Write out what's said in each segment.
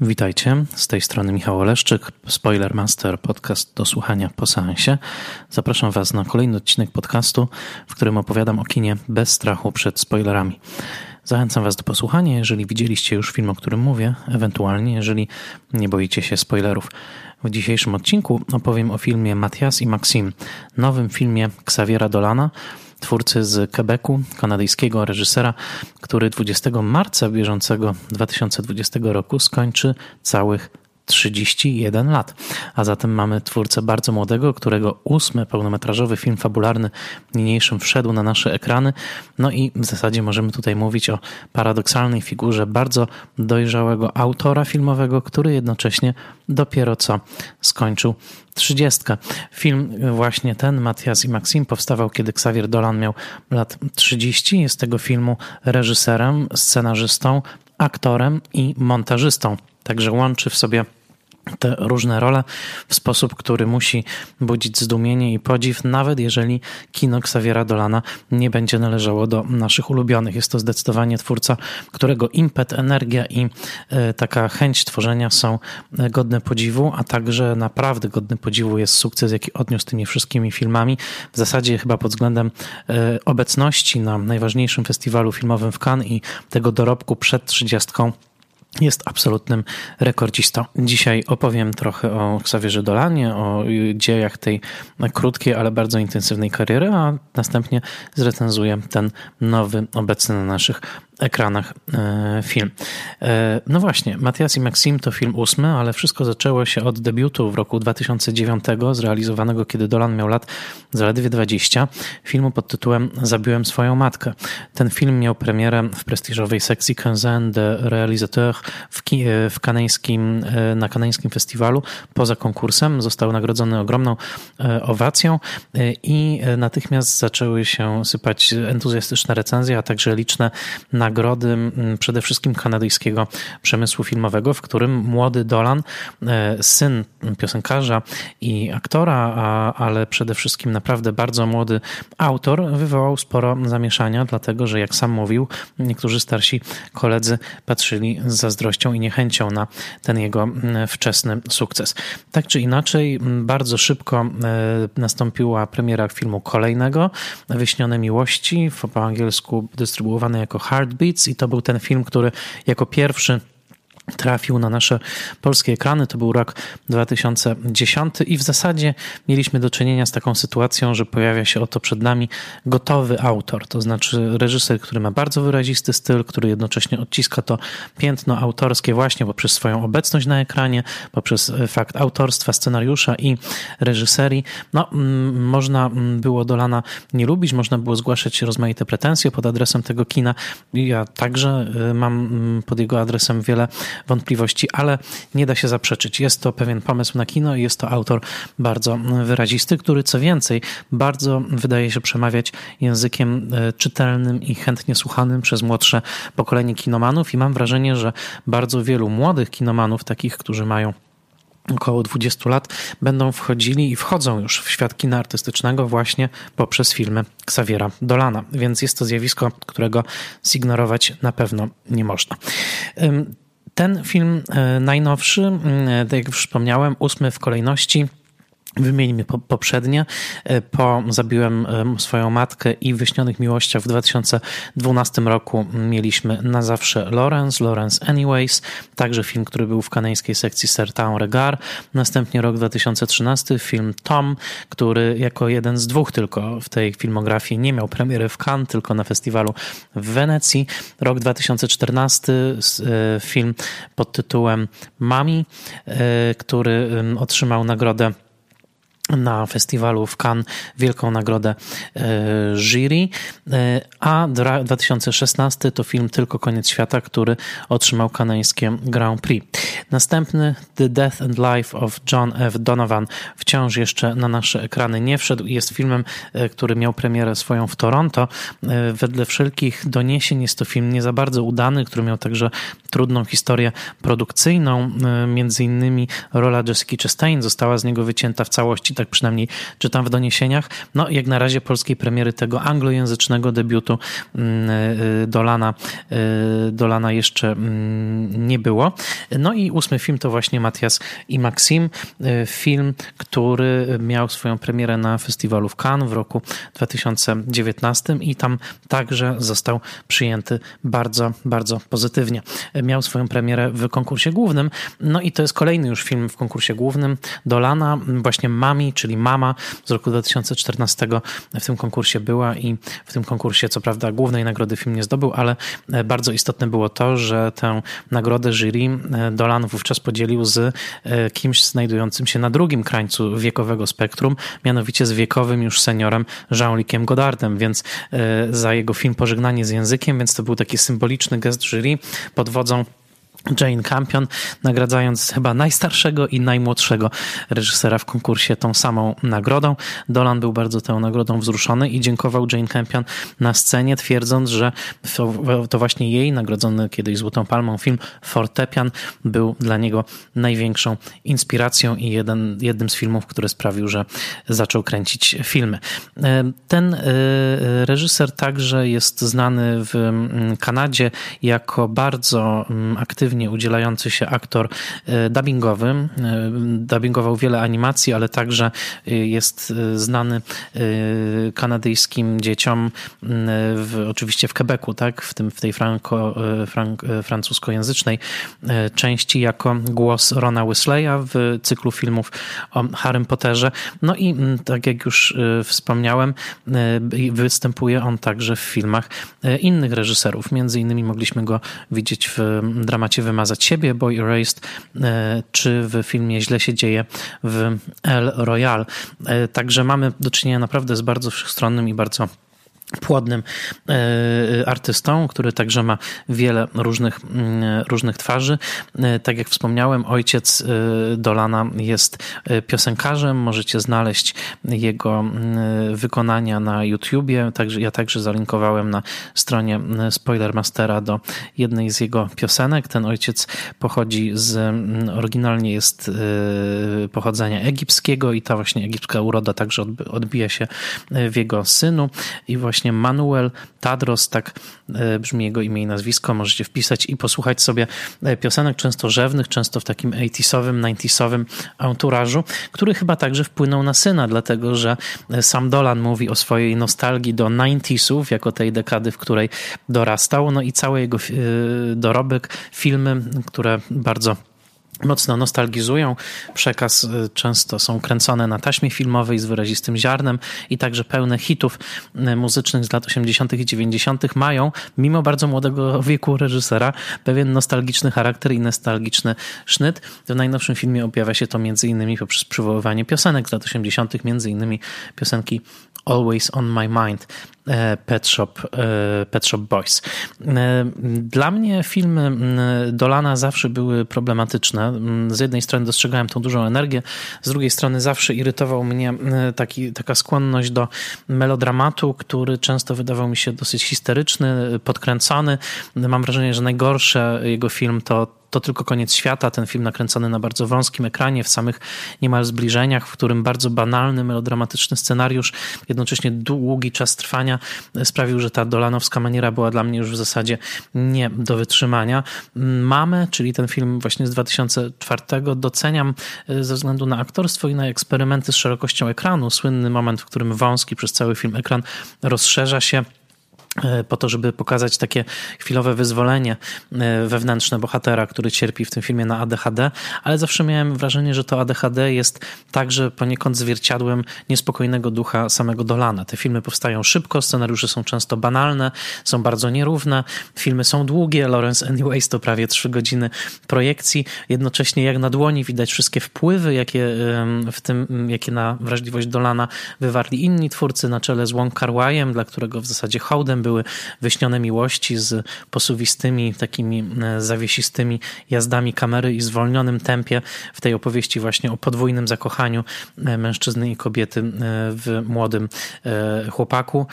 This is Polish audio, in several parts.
Witajcie, z tej strony Michał Oleszczyk, Spoilermaster, podcast do słuchania po seansie. Zapraszam Was na kolejny odcinek podcastu, w którym opowiadam o kinie bez strachu przed spoilerami. Zachęcam Was do posłuchania, jeżeli widzieliście już film, o którym mówię, ewentualnie jeżeli nie boicie się spoilerów. W dzisiejszym odcinku opowiem o filmie Matias i Maxim, nowym filmie Xaviera Dolana, twórcy z Quebecu, kanadyjskiego reżysera, który 20 marca bieżącego 2020 roku skończy całych 31 lat. A zatem mamy twórcę bardzo młodego, którego ósmy pełnometrażowy film fabularny niniejszym wszedł na nasze ekrany. No i w zasadzie możemy tutaj mówić o paradoksalnej figurze bardzo dojrzałego autora filmowego, który jednocześnie dopiero co skończył trzydziestkę. Film właśnie ten, Matias i Maxim, powstawał, kiedy Xavier Dolan miał lat 30. Jest tego filmu reżyserem, scenarzystą, aktorem i montażystą. Także łączy w sobie te różne role w sposób, który musi budzić zdumienie i podziw, nawet jeżeli kino Xaviera Dolana nie będzie należało do naszych ulubionych. Jest to zdecydowanie twórca, którego impet, energia i e, taka chęć tworzenia są e, godne podziwu, a także naprawdę godny podziwu jest sukces, jaki odniósł tymi wszystkimi filmami. W zasadzie chyba pod względem e, obecności na najważniejszym festiwalu filmowym w Cannes i tego dorobku przed trzydziestką jest absolutnym rekordzistą. Dzisiaj opowiem trochę o Xavierze Dolanie, o dziejach tej krótkiej, ale bardzo intensywnej kariery, a następnie zrecenzuję ten nowy, obecny na naszych ekranach e, film. E, no właśnie, Matias i Maxim to film ósmy, ale wszystko zaczęło się od debiutu w roku 2009, zrealizowanego kiedy Dolan miał lat zaledwie 20, filmu pod tytułem Zabiłem swoją matkę. Ten film miał premierę w prestiżowej sekcji Quinzaine de Réalisateur w, e, w kanańskim, na kanańskim festiwalu. Poza konkursem został nagrodzony ogromną owacją i natychmiast zaczęły się sypać entuzjastyczne recenzje, a także liczne na nagrody przede wszystkim kanadyjskiego przemysłu filmowego, w którym młody Dolan, e, syn piosenkarza i aktora, ale przede wszystkim naprawdę bardzo młody autor, wywołał sporo zamieszania, dlatego że jak sam mówił, niektórzy starsi koledzy patrzyli z zazdrością i niechęcią na ten jego wczesny sukces. Tak czy inaczej, bardzo szybko e, nastąpiła premiera filmu kolejnego, Wyśnione Miłości, po angielsku dystrybuowany jako Hard Beats i to był ten film, który jako pierwszy trafił na nasze polskie ekrany. To był rok 2010 i w zasadzie mieliśmy do czynienia z taką sytuacją, że pojawia się oto przed nami gotowy autor, to znaczy reżyser, który ma bardzo wyrazisty styl, który jednocześnie odciska to piętno autorskie właśnie poprzez swoją obecność na ekranie, poprzez fakt autorstwa scenariusza i reżyserii. No, można było Dolana nie lubić, można było zgłaszać rozmaite pretensje pod adresem tego kina. Ja także y, mam pod jego adresem wiele wątpliwości, ale nie da się zaprzeczyć. Jest to pewien pomysł na kino i jest to autor bardzo wyrazisty, który co więcej bardzo wydaje się przemawiać językiem e, czytelnym i chętnie słuchanym przez młodsze pokolenie kinomanów i mam wrażenie, że bardzo wielu młodych kinomanów, takich, którzy mają około 20 lat, będą wchodzili i wchodzą już w świat kina artystycznego właśnie poprzez filmy Xaviera Dolana. Więc jest to zjawisko, którego zignorować na pewno nie można. Ten film e, najnowszy, tak jak wspomniałem, ósmy w kolejności, Wymieńmy poprzednie. E, po Zabiłem e, swoją matkę i Wyśnionych miłościach w 2012 roku mieliśmy Na zawsze Lawrence, Lawrence Anyways, także film, który był w kanańskiej sekcji Certain Regard. Następnie rok 2013 film Tom, który jako jeden z dwóch tylko w tej filmografii nie miał premiery w Cannes, tylko na festiwalu w Wenecji. Rok 2014 e, film pod tytułem Mami, który otrzymał nagrodę na festiwalu w Cannes wielką nagrodę e, jury, e, a 2016 to film Tylko koniec świata, który otrzymał kanańskie Grand Prix. Następny The Death and Life of John F. Donovan wciąż jeszcze na nasze ekrany nie wszedł i jest filmem, e, który miał premierę swoją w Toronto. Wedle wszelkich doniesień jest to film nie za bardzo udany, który miał także trudną historię produkcyjną. Między innymi rola Jessica Chastain została z niego wycięta w całości tak przynajmniej czytam w doniesieniach. No jak na razie polskiej premiery tego anglojęzycznego debiutu mm, Dolana, Dolana jeszcze mm, nie było. No i ósmy film to właśnie Matias i Maxim, film, który miał swoją premierę na festiwalu w Cannes w roku 2019 i tam także został przyjęty bardzo, bardzo pozytywnie. Miał swoją premierę w konkursie głównym, no i to jest kolejny już film w konkursie głównym Dolana, właśnie Mami, czyli Mama z roku 2014 w tym konkursie była i w tym konkursie co prawda głównej nagrody film nie zdobył, ale bardzo istotne było to, że tę nagrodę jury Dolan wówczas podzielił z kimś znajdującym się na drugim krańcu wiekowego spektrum, mianowicie z wiekowym już seniorem Jean-Luciem Godardem, więc za jego film Pożegnanie z językiem, więc to był taki symboliczny gest jury pod wodzą Jane Campion, nagradzając chyba najstarszego i najmłodszego reżysera w konkursie tą samą nagrodą. Dolan był bardzo tą nagrodą wzruszony i dziękował Jane Campion na scenie, twierdząc, że to, właśnie jej nagrodzony kiedyś Złotą Palmą film Fortepian był dla niego największą inspiracją i jeden, jednym z filmów, który sprawił, że zaczął kręcić filmy. E, ten e, reżyser także jest znany w mm, Kanadzie jako bardzo mm, aktywny aktywnie udzielający się aktor e, dubbingowy. E, dubbingował wiele animacji, ale także e, jest znany kanadyjskim dzieciom, w, oczywiście w Quebecu, tak? w, tym, w tej frank, francuskojęzycznej części jako głos Rona Whisleya w cyklu filmów o Harrym Potterze. No i tak jak już wspomniałem, występuje on także w filmach innych reżyserów. Między innymi mogliśmy go widzieć w dramacie wymazać siebie, Boy Erased, e, czy w filmie Źle się dzieje w El Royal. E, także mamy do czynienia naprawdę z bardzo wszechstronnym i bardzo płodnym e, artystą, który także ma wiele różnych, mm, różnych twarzy. E, tak jak wspomniałem, ojciec e, Dolana jest piosenkarzem. Możecie znaleźć jego mm, wykonania na YouTubie. Także, ja także zalinkowałem na stronie Spoilermastera do jednej z jego piosenek. Ten ojciec pochodzi z, mm, oryginalnie jest pochodzenia egipskiego i ta właśnie egipska uroda także odbija się w jego synu i właśnie właśnie Manuel Tadros, tak e, brzmi jego imię i nazwisko, możecie wpisać i posłuchać sobie e, piosenek często rzewnych, często w takim 80-owym, 90-owym anturażu, który chyba także wpłynął na syna, dlatego że e, sam Dolan mówi o swojej nostalgii do 90sów, jako tej dekady, w której dorastał, no i cały jego dorobek, filmy, które bardzo mocno nostalgizują. Przekaz y, często są kręcone na taśmie filmowej z wyrazistym ziarnem i także pełne hitów y, muzycznych z lat 80. i 90. mają, mimo bardzo młodego wieku reżysera, pewien nostalgiczny charakter i nostalgiczny sznyt. W najnowszym filmie objawia się to innymi poprzez przywoływanie piosenek z lat 80., między innymi piosenki Always on My Mind Pet Shop, e, Pet Shop Boys. E, dla mnie filmy Dolana zawsze były problematyczne. Z jednej strony dostrzegałem tą dużą energię, z drugiej strony zawsze irytował mnie taki, taka skłonność do melodramatu, który często wydawał mi się dosyć histeryczny, podkręcony. Mam wrażenie, że najgorsze jego film to to tylko koniec świata, ten film nakręcony na bardzo wąskim ekranie, w samych niemal zbliżeniach, w którym bardzo banalny, melodramatyczny scenariusz, jednocześnie długi czas trwania sprawił, że ta dolanowska maniera była dla mnie już w zasadzie nie do wytrzymania. Mamy, czyli ten film właśnie z 2004, doceniam e, ze względu na aktorstwo i na eksperymenty z szerokością ekranu. Słynny moment, w którym wąski przez cały film ekran rozszerza się po to, żeby pokazać takie chwilowe wyzwolenie e, wewnętrzne bohatera, który cierpi w tym filmie na ADHD, ale zawsze miałem wrażenie, że to ADHD jest także poniekąd zwierciadłem niespokojnego ducha samego Dolana. Te filmy powstają szybko, scenariusze są często banalne, są bardzo nierówne, filmy są długie, Lawrence Anyways to prawie trzy godziny projekcji, jednocześnie jak na dłoni widać wszystkie wpływy, jakie w tym, jakie na wrażliwość Dolana wywarli inni twórcy, na czele z Wong Kar-wai'em, dla którego w zasadzie hołdem były wyśnione miłości z posuwistymi, takimi zawiesistymi jazdami kamery i zwolnionym tempie w tej opowieści właśnie o podwójnym zakochaniu mężczyzny i kobiety w młodym chłopaku.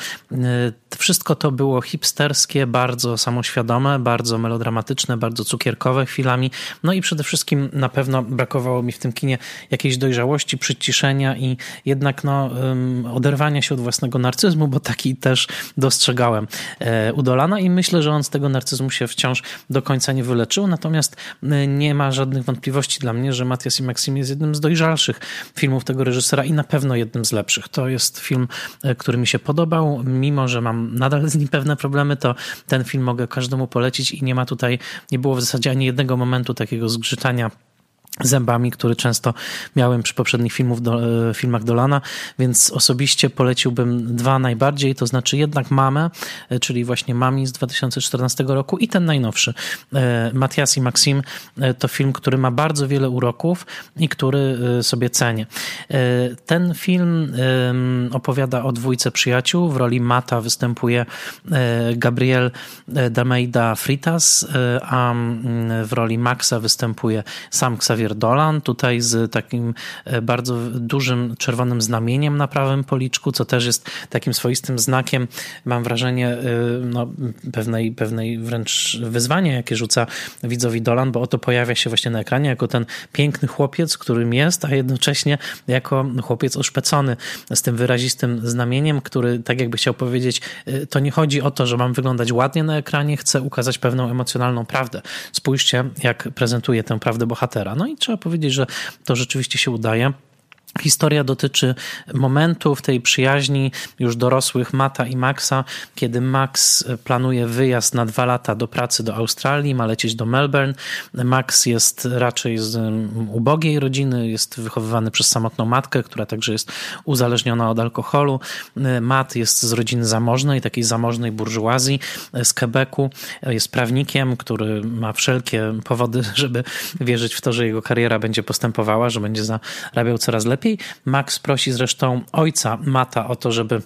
Wszystko to było hipsterskie, bardzo samoświadome, bardzo melodramatyczne, bardzo cukierkowe chwilami. No i przede wszystkim na pewno brakowało mi w tym kinie jakiejś dojrzałości, przyciszenia i jednak no, oderwania się od własnego narcyzmu, bo taki też dostrzegałem e, u Dolana i myślę, że on z tego narcyzmu się wciąż do końca nie wyleczył. Natomiast e, nie ma żadnych wątpliwości dla mnie, że Matias i Maxim jest jednym z dojrzalszych filmów tego reżysera i na pewno jednym z lepszych. To jest film, e, który mi się podobał, mimo że mam nadal z nim pewne problemy, to ten film mogę każdemu polecić i nie ma tutaj, nie było w zasadzie ani jednego momentu takiego zgrzytania zębami, który często miałem przy poprzednich filmów do, e, filmach Dolana, więc osobiście poleciłbym dwa najbardziej, to znaczy jednak Mamę, e, czyli właśnie Mami z 2014 roku i ten najnowszy, e, Matias i Maxim, to film, który ma bardzo wiele uroków i który sobie cenię. Ten film opowiada o dwójce przyjaciół, w roli Mata występuje Gabriel Dameida Fritas, a w roli Maxa występuje sam Xavier Dolan, tutaj z takim e, bardzo dużym czerwonym znamieniem na prawym policzku, co też jest takim swoistym znakiem, mam wrażenie, e, no, pewnej, pewnej wręcz wyzwania, jakie rzuca widzowi Dolan, bo oto pojawia się właśnie na ekranie jako ten piękny chłopiec, którym jest, a jednocześnie jako chłopiec oszpecony z tym wyrazistym znamieniem, który tak jakby chciał powiedzieć, e, to nie chodzi o to, że mam wyglądać ładnie na ekranie, chcę ukazać pewną emocjonalną prawdę. Spójrzcie, jak prezentuje tę prawdę bohatera. No i i trzeba powiedzieć, że to rzeczywiście się udaje. Historia dotyczy momentu w tej przyjaźni już dorosłych Mata i Maxa, kiedy Max planuje wyjazd na dwa lata do pracy do Australii, ma lecieć do Melbourne. Max jest raczej z um, ubogiej rodziny, jest wychowywany przez samotną matkę, która także jest uzależniona od alkoholu. Matt jest z rodziny zamożnej, takiej zamożnej burżuazji z Quebecu. Jest prawnikiem, który ma wszelkie powody, żeby wierzyć w to, że jego kariera będzie postępowała, że będzie zarabiał coraz lepiej lepiej. Max prosi zresztą ojca Mata o to, żeby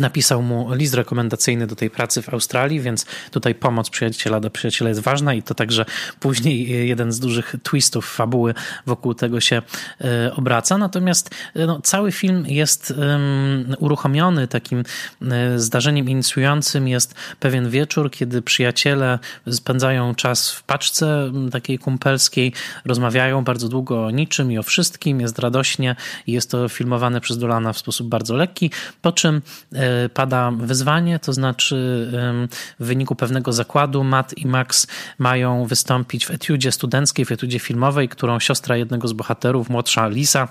Napisał mu list rekomendacyjny do tej pracy w Australii, więc tutaj pomoc przyjaciela do przyjaciela jest ważna i to także później jeden z dużych twistów fabuły wokół tego się e, obraca. Natomiast e, no, cały film jest um, uruchomiony takim e, zdarzeniem inicjującym. Jest pewien wieczór, kiedy przyjaciele spędzają czas w paczce takiej kumpelskiej, rozmawiają bardzo długo o niczym i o wszystkim, jest radośnie i jest to filmowane przez Dolana w sposób bardzo lekki, po czym E, pada wyzwanie, to znaczy w wyniku pewnego zakładu Matt i Max mają wystąpić w etiudzie studenckiej, w etiudzie filmowej, którą siostra jednego z bohaterów, młodsza Lisa,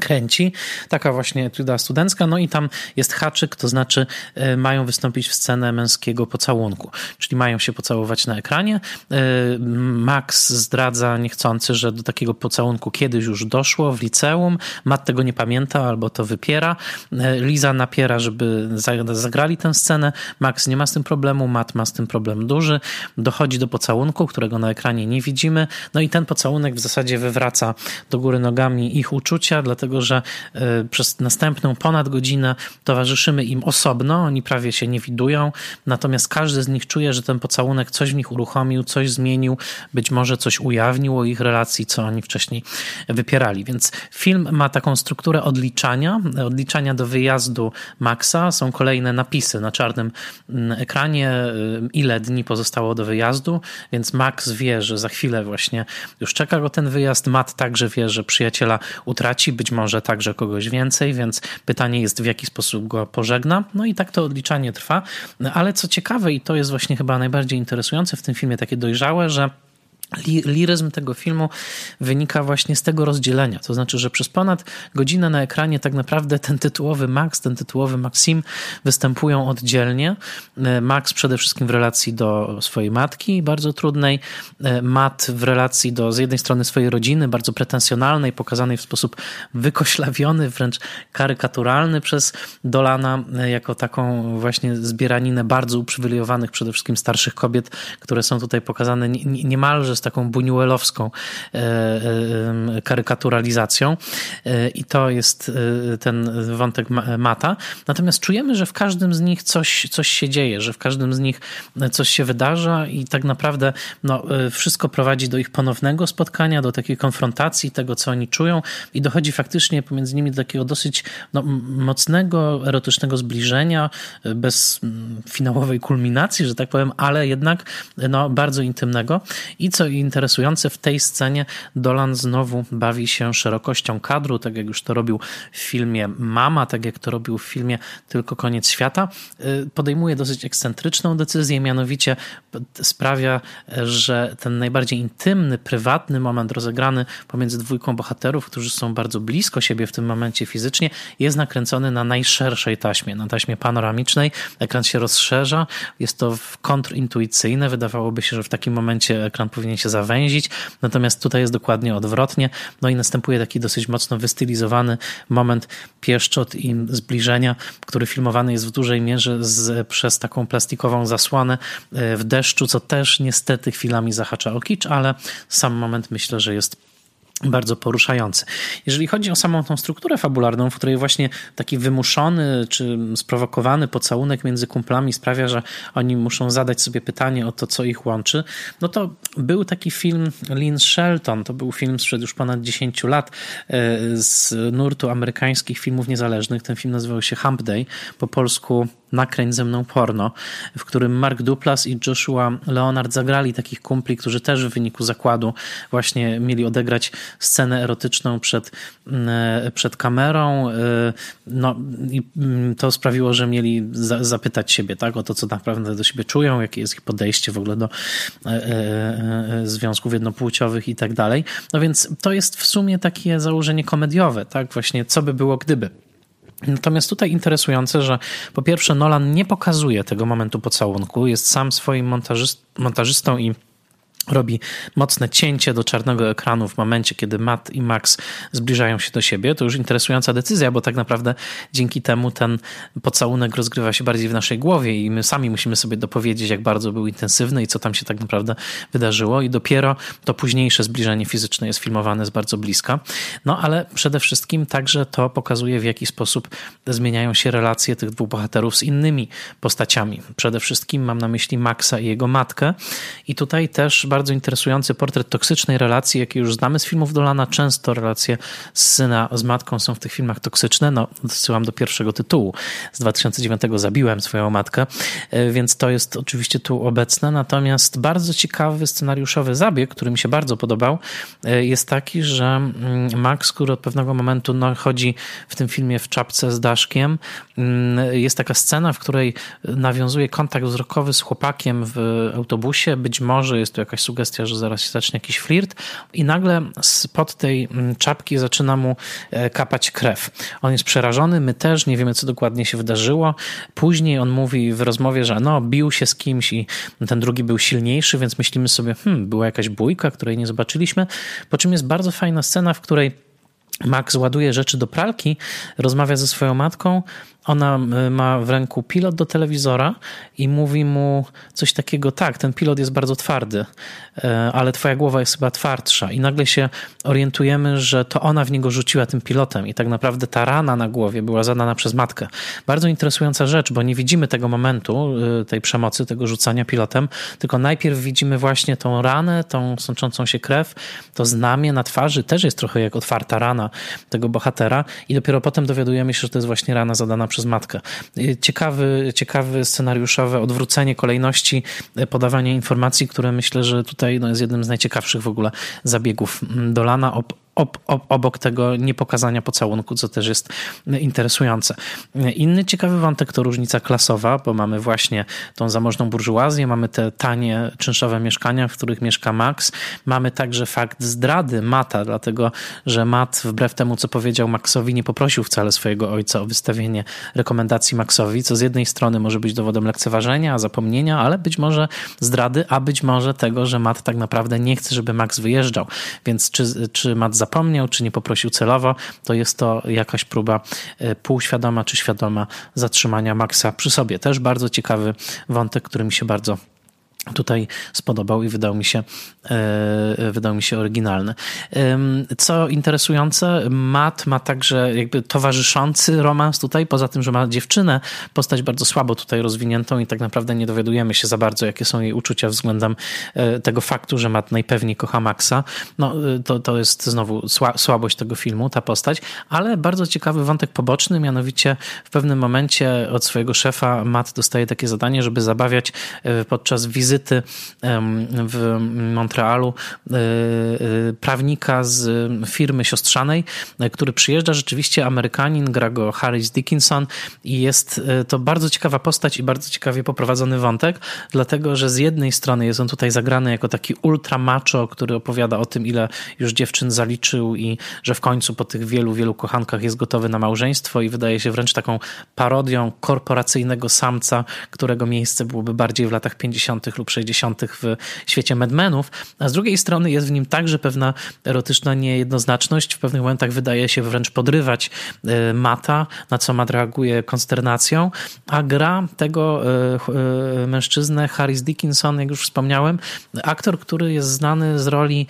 kręci. Taka właśnie etuda studencka. No i tam jest haczyk, to znaczy e, mają wystąpić w scenę męskiego pocałunku, czyli mają się pocałować na ekranie. E, Max zdradza niechcący, że do takiego pocałunku kiedyś już doszło w liceum. Matt tego nie pamięta albo to wypiera. E, Liza napiera, żeby zagrali tę scenę. Max nie ma z tym problemu, Matt ma z tym problem duży. Dochodzi do pocałunku, którego na ekranie nie widzimy. No i ten pocałunek w zasadzie wywraca do góry nogami ich uczucia, dlatego dlatego że e, przez następną ponad godzinę towarzyszymy im osobno, oni prawie się nie widują, natomiast każdy z nich czuje, że ten pocałunek coś w nich uruchomił, coś zmienił, być może coś ujawnił o ich relacji, co oni wcześniej wypierali. Więc film ma taką strukturę odliczania, odliczania do wyjazdu Maxa. Są kolejne napisy na czarnym mm, ekranie, y, ile dni pozostało do wyjazdu, więc Max wie, że za chwilę właśnie już czeka go ten wyjazd. Matt także wie, że przyjaciela utraci, być może także kogoś więcej, więc pytanie jest, w jaki sposób go pożegna. No i tak to odliczanie trwa. Ale co ciekawe, i to jest właśnie chyba najbardziej interesujące w tym filmie, takie dojrzałe, że liryzm tego filmu wynika właśnie z tego rozdzielenia. To znaczy, że przez ponad godzinę na ekranie tak naprawdę ten tytułowy Max, ten tytułowy Maxim występują oddzielnie. E, Max przede wszystkim w relacji do swojej matki, bardzo trudnej. E, Matt w relacji do z jednej strony swojej rodziny, bardzo pretensjonalnej, pokazanej w sposób wykoślawiony, wręcz karykaturalny przez Dolana, e, jako taką właśnie zbieraninę bardzo uprzywilejowanych przede wszystkim starszych kobiet, które są tutaj pokazane niemalże taką buñuelowską karykaturalizacją i to jest ten wątek Mata. Natomiast czujemy, że w każdym z nich coś, coś się dzieje, że w każdym z nich coś się wydarza i tak naprawdę no, wszystko prowadzi do ich ponownego spotkania, do takiej konfrontacji tego, co oni czują i dochodzi faktycznie pomiędzy nimi do takiego dosyć no, mocnego, erotycznego zbliżenia, bez finałowej kulminacji, że tak powiem, ale jednak no, bardzo intymnego. I co interesujące, w tej scenie Dolan znowu bawi się szerokością kadru, tak jak już to robił w filmie Mama, tak jak to robił w filmie Tylko koniec świata. Podejmuje dosyć ekscentryczną decyzję, mianowicie sprawia, że ten najbardziej intymny, prywatny moment rozegrany pomiędzy dwójką bohaterów, którzy są bardzo blisko siebie w tym momencie fizycznie, jest nakręcony na najszerszej taśmie, na taśmie panoramicznej. Ekran się rozszerza, jest to kontrintuicyjne. Wydawałoby się, że w takim momencie ekran powinien się zawęzić, natomiast tutaj jest dokładnie odwrotnie. No i następuje taki dosyć mocno wystylizowany moment pieszczot i zbliżenia, który filmowany jest w dużej mierze z, przez taką plastikową zasłonę e, w deszczu, co też niestety chwilami zahacza o kicz, ale sam moment myślę, że jest bardzo poruszający. Jeżeli chodzi o samą tą strukturę fabularną, w której właśnie taki wymuszony czy sprowokowany pocałunek między kumplami sprawia, że oni muszą zadać sobie pytanie o to, co ich łączy, no to był taki film Lynn Shelton, to był film sprzed już ponad 10 lat e, z nurtu amerykańskich filmów niezależnych. Ten film nazywał się Hump Day, po polsku Nakręć ze mną porno, w którym Mark Duplas i Joshua Leonard zagrali takich kumpli, którzy też w wyniku zakładu właśnie mieli odegrać scenę erotyczną przed, mm, przed kamerą. Y, no i mm, to sprawiło, że mieli za, zapytać siebie tak, o to, co naprawdę do siebie czują, jakie jest ich podejście w ogóle do e, e, e, związków jednopłciowych i tak dalej. No więc to jest w sumie takie założenie komediowe, tak, właśnie co by było gdyby. Natomiast tutaj interesujące, że po pierwsze Nolan nie pokazuje tego momentu pocałunku, jest sam swoim montażyst, montażystą i robi mocne cięcie do czarnego ekranu w momencie, kiedy Matt i Max zbliżają się do siebie. To już interesująca decyzja, bo tak naprawdę dzięki temu ten pocałunek rozgrywa się bardziej w naszej głowie i my sami musimy sobie dopowiedzieć, jak bardzo był intensywny i co tam się tak naprawdę wydarzyło i dopiero to późniejsze zbliżenie fizyczne jest filmowane z bardzo bliska. No ale przede wszystkim także to pokazuje, w jaki sposób zmieniają się relacje tych dwóch bohaterów z innymi postaciami. Przede wszystkim mam na myśli Maxa i jego matkę i tutaj też bardzo interesujący portret toksycznej relacji, jaki już znamy z filmów Dolana. Często relacje z syna z matką są w tych filmach toksyczne. No, odsyłam do pierwszego tytułu z 2009 Zabiłem swoją matkę, e, więc to jest oczywiście tu obecne. Natomiast bardzo ciekawy scenariuszowy zabieg, który mi się bardzo podobał, e, jest taki, że mm, Max, który od pewnego momentu no, chodzi w tym filmie w czapce z daszkiem, mm, jest taka scena, w której nawiązuje kontakt wzrokowy z chłopakiem w autobusie. Być może jest tu jakaś jakaś sugestia, że zaraz się zacznie jakiś flirt i nagle spod tej mm, czapki zaczyna mu e, kapać krew. On jest przerażony, my też, nie wiemy co dokładnie się wydarzyło. Później on mówi w rozmowie, że no, bił się z kimś i ten drugi był silniejszy, więc myślimy sobie, hmm, była jakaś bójka, której nie zobaczyliśmy. Po czym jest bardzo fajna scena, w której Max ładuje rzeczy do pralki, rozmawia ze swoją matką, ona e, ma w ręku pilot do telewizora i mówi mu coś takiego: Tak, ten pilot jest bardzo twardy, e, ale twoja głowa jest chyba twardsza. I nagle się orientujemy, że to ona w niego rzuciła tym pilotem, i tak naprawdę ta rana na głowie była zadana przez matkę. Bardzo interesująca rzecz, bo nie widzimy tego momentu, e, tej przemocy, tego rzucania pilotem, tylko najpierw widzimy właśnie tą ranę, tą sączącą się krew, to znamie na twarzy też jest trochę jak otwarta rana tego bohatera, i dopiero potem dowiadujemy się, że to jest właśnie rana zadana przez matkę. Ciekawy, ciekawy scenariuszowe odwrócenie kolejności e, podawania informacji, które myślę, że tutaj no, jest jednym z najciekawszych w ogóle zabiegów Dolana ob, ob, obok tego niepokazania pocałunku, co też jest interesujące. Inny ciekawy wątek to różnica klasowa, bo mamy właśnie tą zamożną burżuazję, mamy te tanie, czynszowe mieszkania, w których mieszka Max. Mamy także fakt zdrady Mata, dlatego że Matt, wbrew temu, co powiedział Maxowi, nie poprosił wcale swojego ojca o wystawienie rekomendacji Maxowi, co z jednej strony może być dowodem lekceważenia, zapomnienia, ale być może zdrady, a być może tego, że Matt tak naprawdę nie chce, żeby Max wyjeżdżał. Więc czy, czy Matt zapomniał, czy nie poprosił celowo, to jest to jakaś próba e, półświadoma czy świadoma zatrzymania Maxa przy sobie. Też bardzo ciekawy wątek, który mi się bardzo tutaj spodobał i wydał mi się, e, wydał mi się oryginalny. Co interesujące, Matt ma także jakby towarzyszący romans tutaj, poza tym, że ma dziewczynę, postać bardzo słabo tutaj rozwiniętą i tak naprawdę nie dowiadujemy się za bardzo, jakie są jej uczucia względem e, tego faktu, że Matt najpewniej kocha Maxa. No, e, to, to jest znowu słabość tego filmu, ta postać, ale bardzo ciekawy wątek poboczny, mianowicie w pewnym momencie od swojego szefa Matt dostaje takie zadanie, żeby zabawiać podczas wizyty wizyty w Montrealu e, e, prawnika z firmy siostrzanej, e, który przyjeżdża, rzeczywiście Amerykanin, gra go Harris Dickinson i jest to bardzo ciekawa postać i bardzo ciekawie poprowadzony wątek, dlatego, że z jednej strony jest on tutaj zagrany jako taki ultra macho, który opowiada o tym, ile już dziewczyn zaliczył i że w końcu po tych wielu, wielu kochankach jest gotowy na małżeństwo i wydaje się wręcz taką parodią korporacyjnego samca, którego miejsce byłoby bardziej w latach 50. lub 60. w świecie Madmenów, a z drugiej strony jest w nim także pewna erotyczna niejednoznaczność. W pewnych momentach wydaje się wręcz podrywać e, Mata, na co Mat reaguje konsternacją, a gra tego e, e, mężczyznę Harris Dickinson, jak już wspomniałem, aktor, który jest znany z roli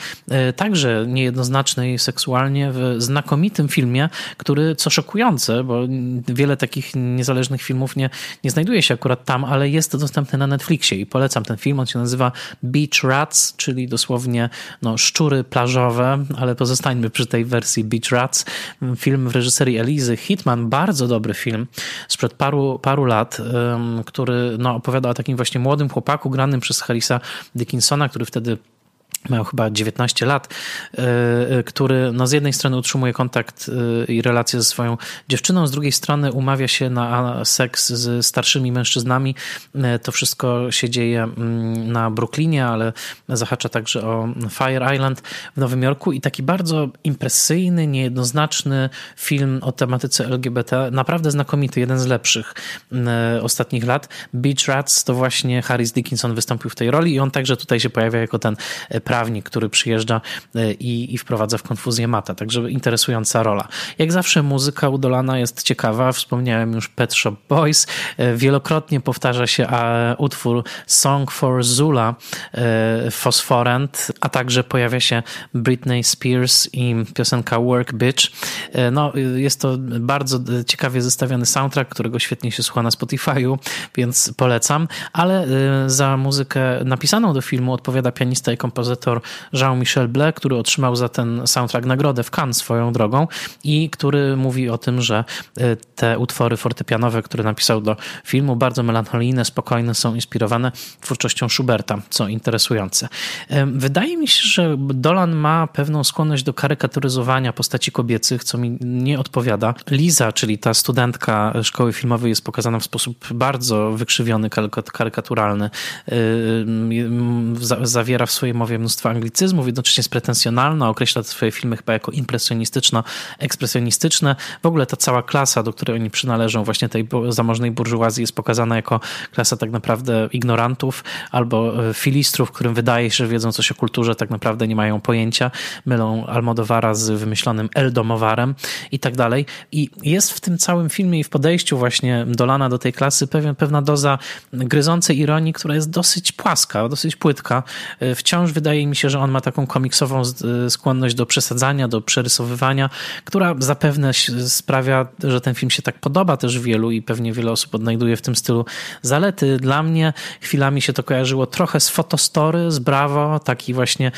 także niejednoznacznej seksualnie w znakomitym filmie, który, co szokujące, bo wiele takich niezależnych filmów nie, nie znajduje się akurat tam, ale jest dostępny na Netflixie i polecam ten film. On się nazywa Beach Rats, czyli dosłownie no, szczury plażowe, ale pozostańmy przy tej wersji Beach Rats. Film w reżyserii Elizy Hitman, bardzo dobry film sprzed paru, paru lat, który no, opowiada o takim właśnie młodym chłopaku granym przez Harrisa Dickinsona, który wtedy miał chyba 19 lat, e, e, który no z jednej strony utrzymuje kontakt e, i relacje ze swoją dziewczyną, z drugiej strony umawia się na seks z starszymi mężczyznami. To wszystko się dzieje mm, na Brooklynie, ale zahacza także o Fire Island w Nowym Jorku i taki bardzo impresyjny, niejednoznaczny film o tematyce LGBT, naprawdę znakomity, jeden z lepszych ostatnich lat. Beach Rats to właśnie Harris Dickinson wystąpił w tej roli i on także tutaj się pojawia jako ten prawnik, który przyjeżdża e, i, i wprowadza w konfuzję mata. Także interesująca rola. Jak zawsze muzyka udolana jest ciekawa. Wspomniałem już Pet Shop Boys. E, wielokrotnie powtarza się utwór Song for Zula Phosphorant, a także pojawia się Britney Spears i piosenka Work Bitch. E, no, jest to bardzo ciekawie zestawiony soundtrack, którego świetnie się słucha na Spotify'u, więc polecam. Ale za muzykę napisaną do filmu odpowiada pianista i kompozytor kompozytor Jean-Michel Blais, który otrzymał za ten soundtrack nagrodę w Cannes swoją drogą i który mówi o tym, że y, te utwory fortepianowe, które napisał do filmu, bardzo melancholijne, spokojne, są inspirowane twórczością Schuberta, co interesujące. Wydaje mi się, że Dolan ma pewną skłonność do karykaturyzowania postaci kobiecych, co mi nie odpowiada. Liza, czyli ta studentka szkoły filmowej, jest pokazana w sposób bardzo wykrzywiony, karykaturalny. Y, y, zawiera w swojej mowie mnóstwo anglicyzmów, jednocześnie jest pretensjonalna, określa swoje filmy chyba jako impresjonistyczno-ekspresjonistyczne. W ogóle ta cała klasa, do której oni przynależą, właśnie tej zamożnej burżuazji jest pokazana jako klasa tak naprawdę ignorantów albo e, filistrów, którym wydaje się, że wiedzą coś o kulturze, tak naprawdę nie mają pojęcia, mylą Almodowara z wymyślonym Eldomowarem i tak dalej. I jest w tym całym filmie i w podejściu właśnie Dolana do tej klasy pewien, pewna doza gryzącej ironii, która jest dosyć płaska, dosyć płytka. E, wciąż wydaje wydaje mi się, że on ma taką komiksową y, skłonność do przesadzania, do przerysowywania, która zapewne sprawia, że ten film się tak podoba też wielu i pewnie wiele osób odnajduje w tym stylu zalety. Dla mnie chwilami się to kojarzyło trochę z fotostory, z Bravo, taki właśnie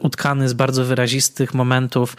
utkany z bardzo wyrazistych momentów,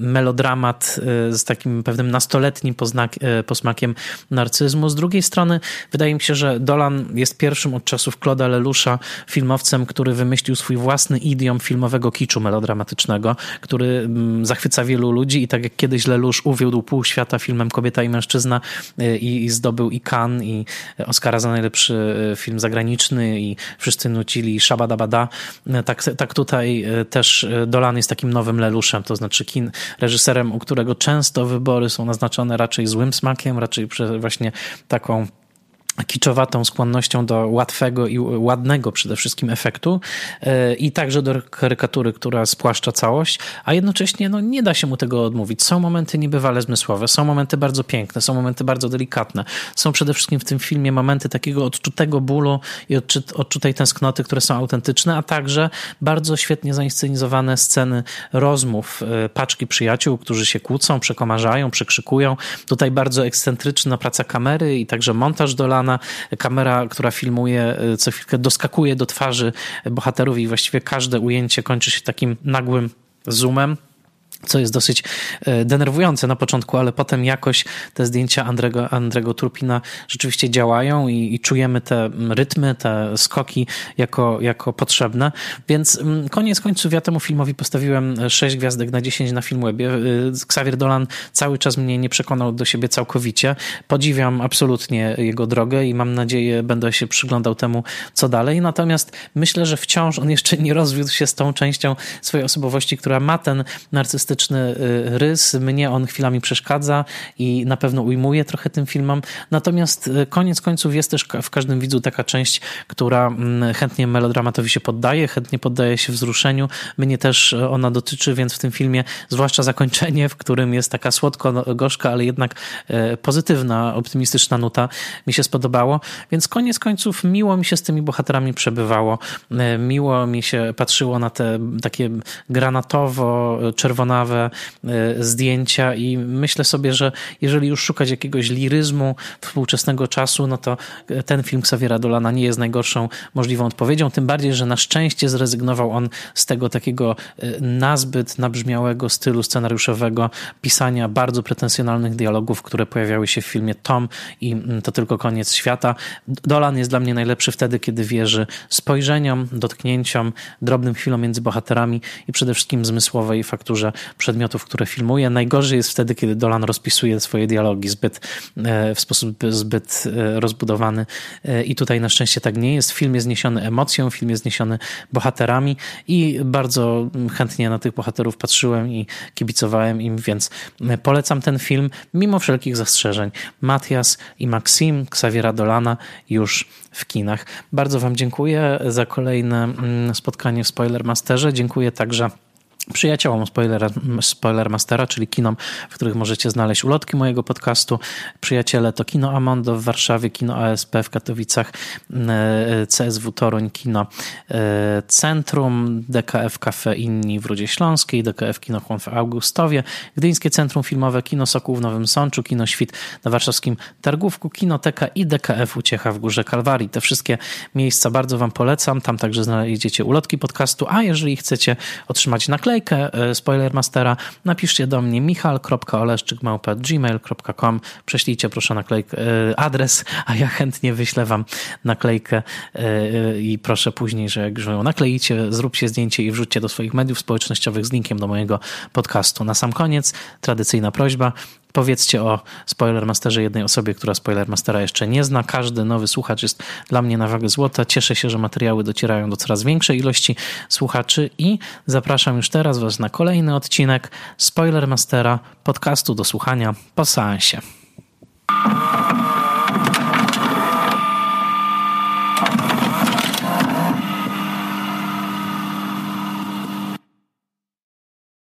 melodramat y, z takim pewnym nastoletnim poznak, posmakiem narcyzmu. Z drugiej strony wydaje mi się, że Dolan jest pierwszym od czasów Claude'a Leloucha filmowcem, który wymyślił swój własny idiom filmowego kiczu melodramatycznego, który mm, zachwyca wielu ludzi i tak jak kiedyś Lelouch uwiódł pół świata filmem Kobieta i Mężczyzna y, i, i zdobył i Cannes i Oscara za najlepszy y, film zagraniczny i wszyscy nucili Shabadabada, y, tak, tak tutaj też Dolan jest takim nowym Lelouchem, to znaczy kin, reżyserem, u którego często wybory są naznaczone raczej złym smakiem, raczej właśnie taką kiczowatą skłonnością do łatwego i ładnego przede wszystkim efektu e, i także do karykatury, która spłaszcza całość, a jednocześnie no, nie da się mu tego odmówić. Są momenty niebywale zmysłowe, są momenty bardzo piękne, są momenty bardzo delikatne. Są przede wszystkim w tym filmie momenty takiego odczutego bólu i odczutej tęsknoty, które są autentyczne, a także bardzo świetnie zainscenizowane sceny rozmów e, paczki przyjaciół, którzy się kłócą, przekomarzają, przekrzykują. Tutaj bardzo ekscentryczna praca kamery i także montaż dolany kamera, która filmuje y, co chwilkę, doskakuje do twarzy bohaterów i właściwie każde ujęcie kończy się takim nagłym zoomem co jest dosyć e, denerwujące na początku, ale potem jakoś te zdjęcia Andrego, Andrego Turpina rzeczywiście działają i, i, czujemy te rytmy, te skoki jako, jako potrzebne. Więc koniec końców ja temu filmowi postawiłem 6 gwiazdek na 10 na Filmwebie. E, Xavier Dolan cały czas mnie nie przekonał do siebie całkowicie. Podziwiam absolutnie jego drogę i mam nadzieję będę się przyglądał temu, co dalej. Natomiast myślę, że wciąż on jeszcze nie rozwiódł się z tą częścią swojej osobowości, która ma ten narcystyczny artystyczny y, rys. Mnie on chwilami przeszkadza i na pewno ujmuje trochę tym filmom. Natomiast y, koniec końców jest też w każdym widzu taka część, która mm, chętnie melodramatowi się poddaje, chętnie poddaje się wzruszeniu. Mnie też y, ona dotyczy, więc w tym filmie, zwłaszcza zakończenie, w którym jest taka słodko-gorzka, ale jednak pozytywna, optymistyczna nuta, mi się spodobało. Więc koniec końców miło mi się z tymi bohaterami przebywało. Miło mi się patrzyło na te takie granatowo-czerwone doskonałe e, zdjęcia i myślę sobie, że jeżeli już szukać jakiegoś liryzmu współczesnego czasu, no to ten film Xaviera Dolana nie jest najgorszą możliwą odpowiedzią, tym bardziej, że na szczęście zrezygnował on z tego takiego e, nazbyt nabrzmiałego stylu scenariuszowego pisania bardzo pretensjonalnych dialogów, które pojawiały się w filmie Tom i mm, to tylko koniec świata. Dolan jest dla mnie najlepszy wtedy, kiedy wierzy spojrzeniom, dotknięciom, drobnym chwilom między bohaterami i przede wszystkim zmysłowej fakturze przedmiotów, które filmuje. Najgorzej jest wtedy, kiedy Dolan rozpisuje swoje dialogi zbyt, e, w sposób zbyt e, rozbudowany e, i tutaj na szczęście tak nie jest. Film jest niesiony emocją, film jest niesiony bohaterami i bardzo chętnie na tych bohaterów patrzyłem i kibicowałem im, więc polecam ten film mimo wszelkich zastrzeżeń. Matias i Maxim Xaviera Dolana już w kinach. Bardzo Wam dziękuję za kolejne mm, spotkanie w Spoilermasterze. Dziękuję także przyjaciołom Spoiler, Spoilermastera, czyli kinom, w których możecie znaleźć ulotki mojego podcastu. Przyjaciele to Kino Amondo w Warszawie, Kino ASP w Katowicach, e, CSW Toruń, Kino e, Centrum, DKF Cafe Inni w Rudzie Śląskiej, DKF Kino Chłon w Augustowie, Gdyńskie Centrum Filmowe, Kino Sokół w Nowym Sączu, Kino Świt na warszawskim Targówku, Kinoteka i DKF Uciecha w Górze Kalwarii. Te wszystkie miejsca bardzo Wam polecam. Tam także znajdziecie ulotki podcastu, a jeżeli chcecie otrzymać naklejkę naklejkę e, Spoilermastera, napiszcie do mnie michal.oleszczykmałpa.gmail.com Prześlijcie proszę naklejkę, e, adres, a ja chętnie wyślę wam naklejkę e, i proszę później, że jak już ją nakleicie, zróbcie zdjęcie i wrzućcie do swoich mediów społecznościowych z linkiem do mojego podcastu. Na sam koniec tradycyjna prośba, Powiedzcie o Spoilermasterze jednej osobie, która Spoilermastera jeszcze nie zna. Każdy nowy słuchacz jest dla mnie na wagę złota. Cieszę się, że materiały docierają do coraz większej ilości słuchaczy i zapraszam już teraz Was na kolejny odcinek Spoilermastera, podcastu do słuchania po seansie.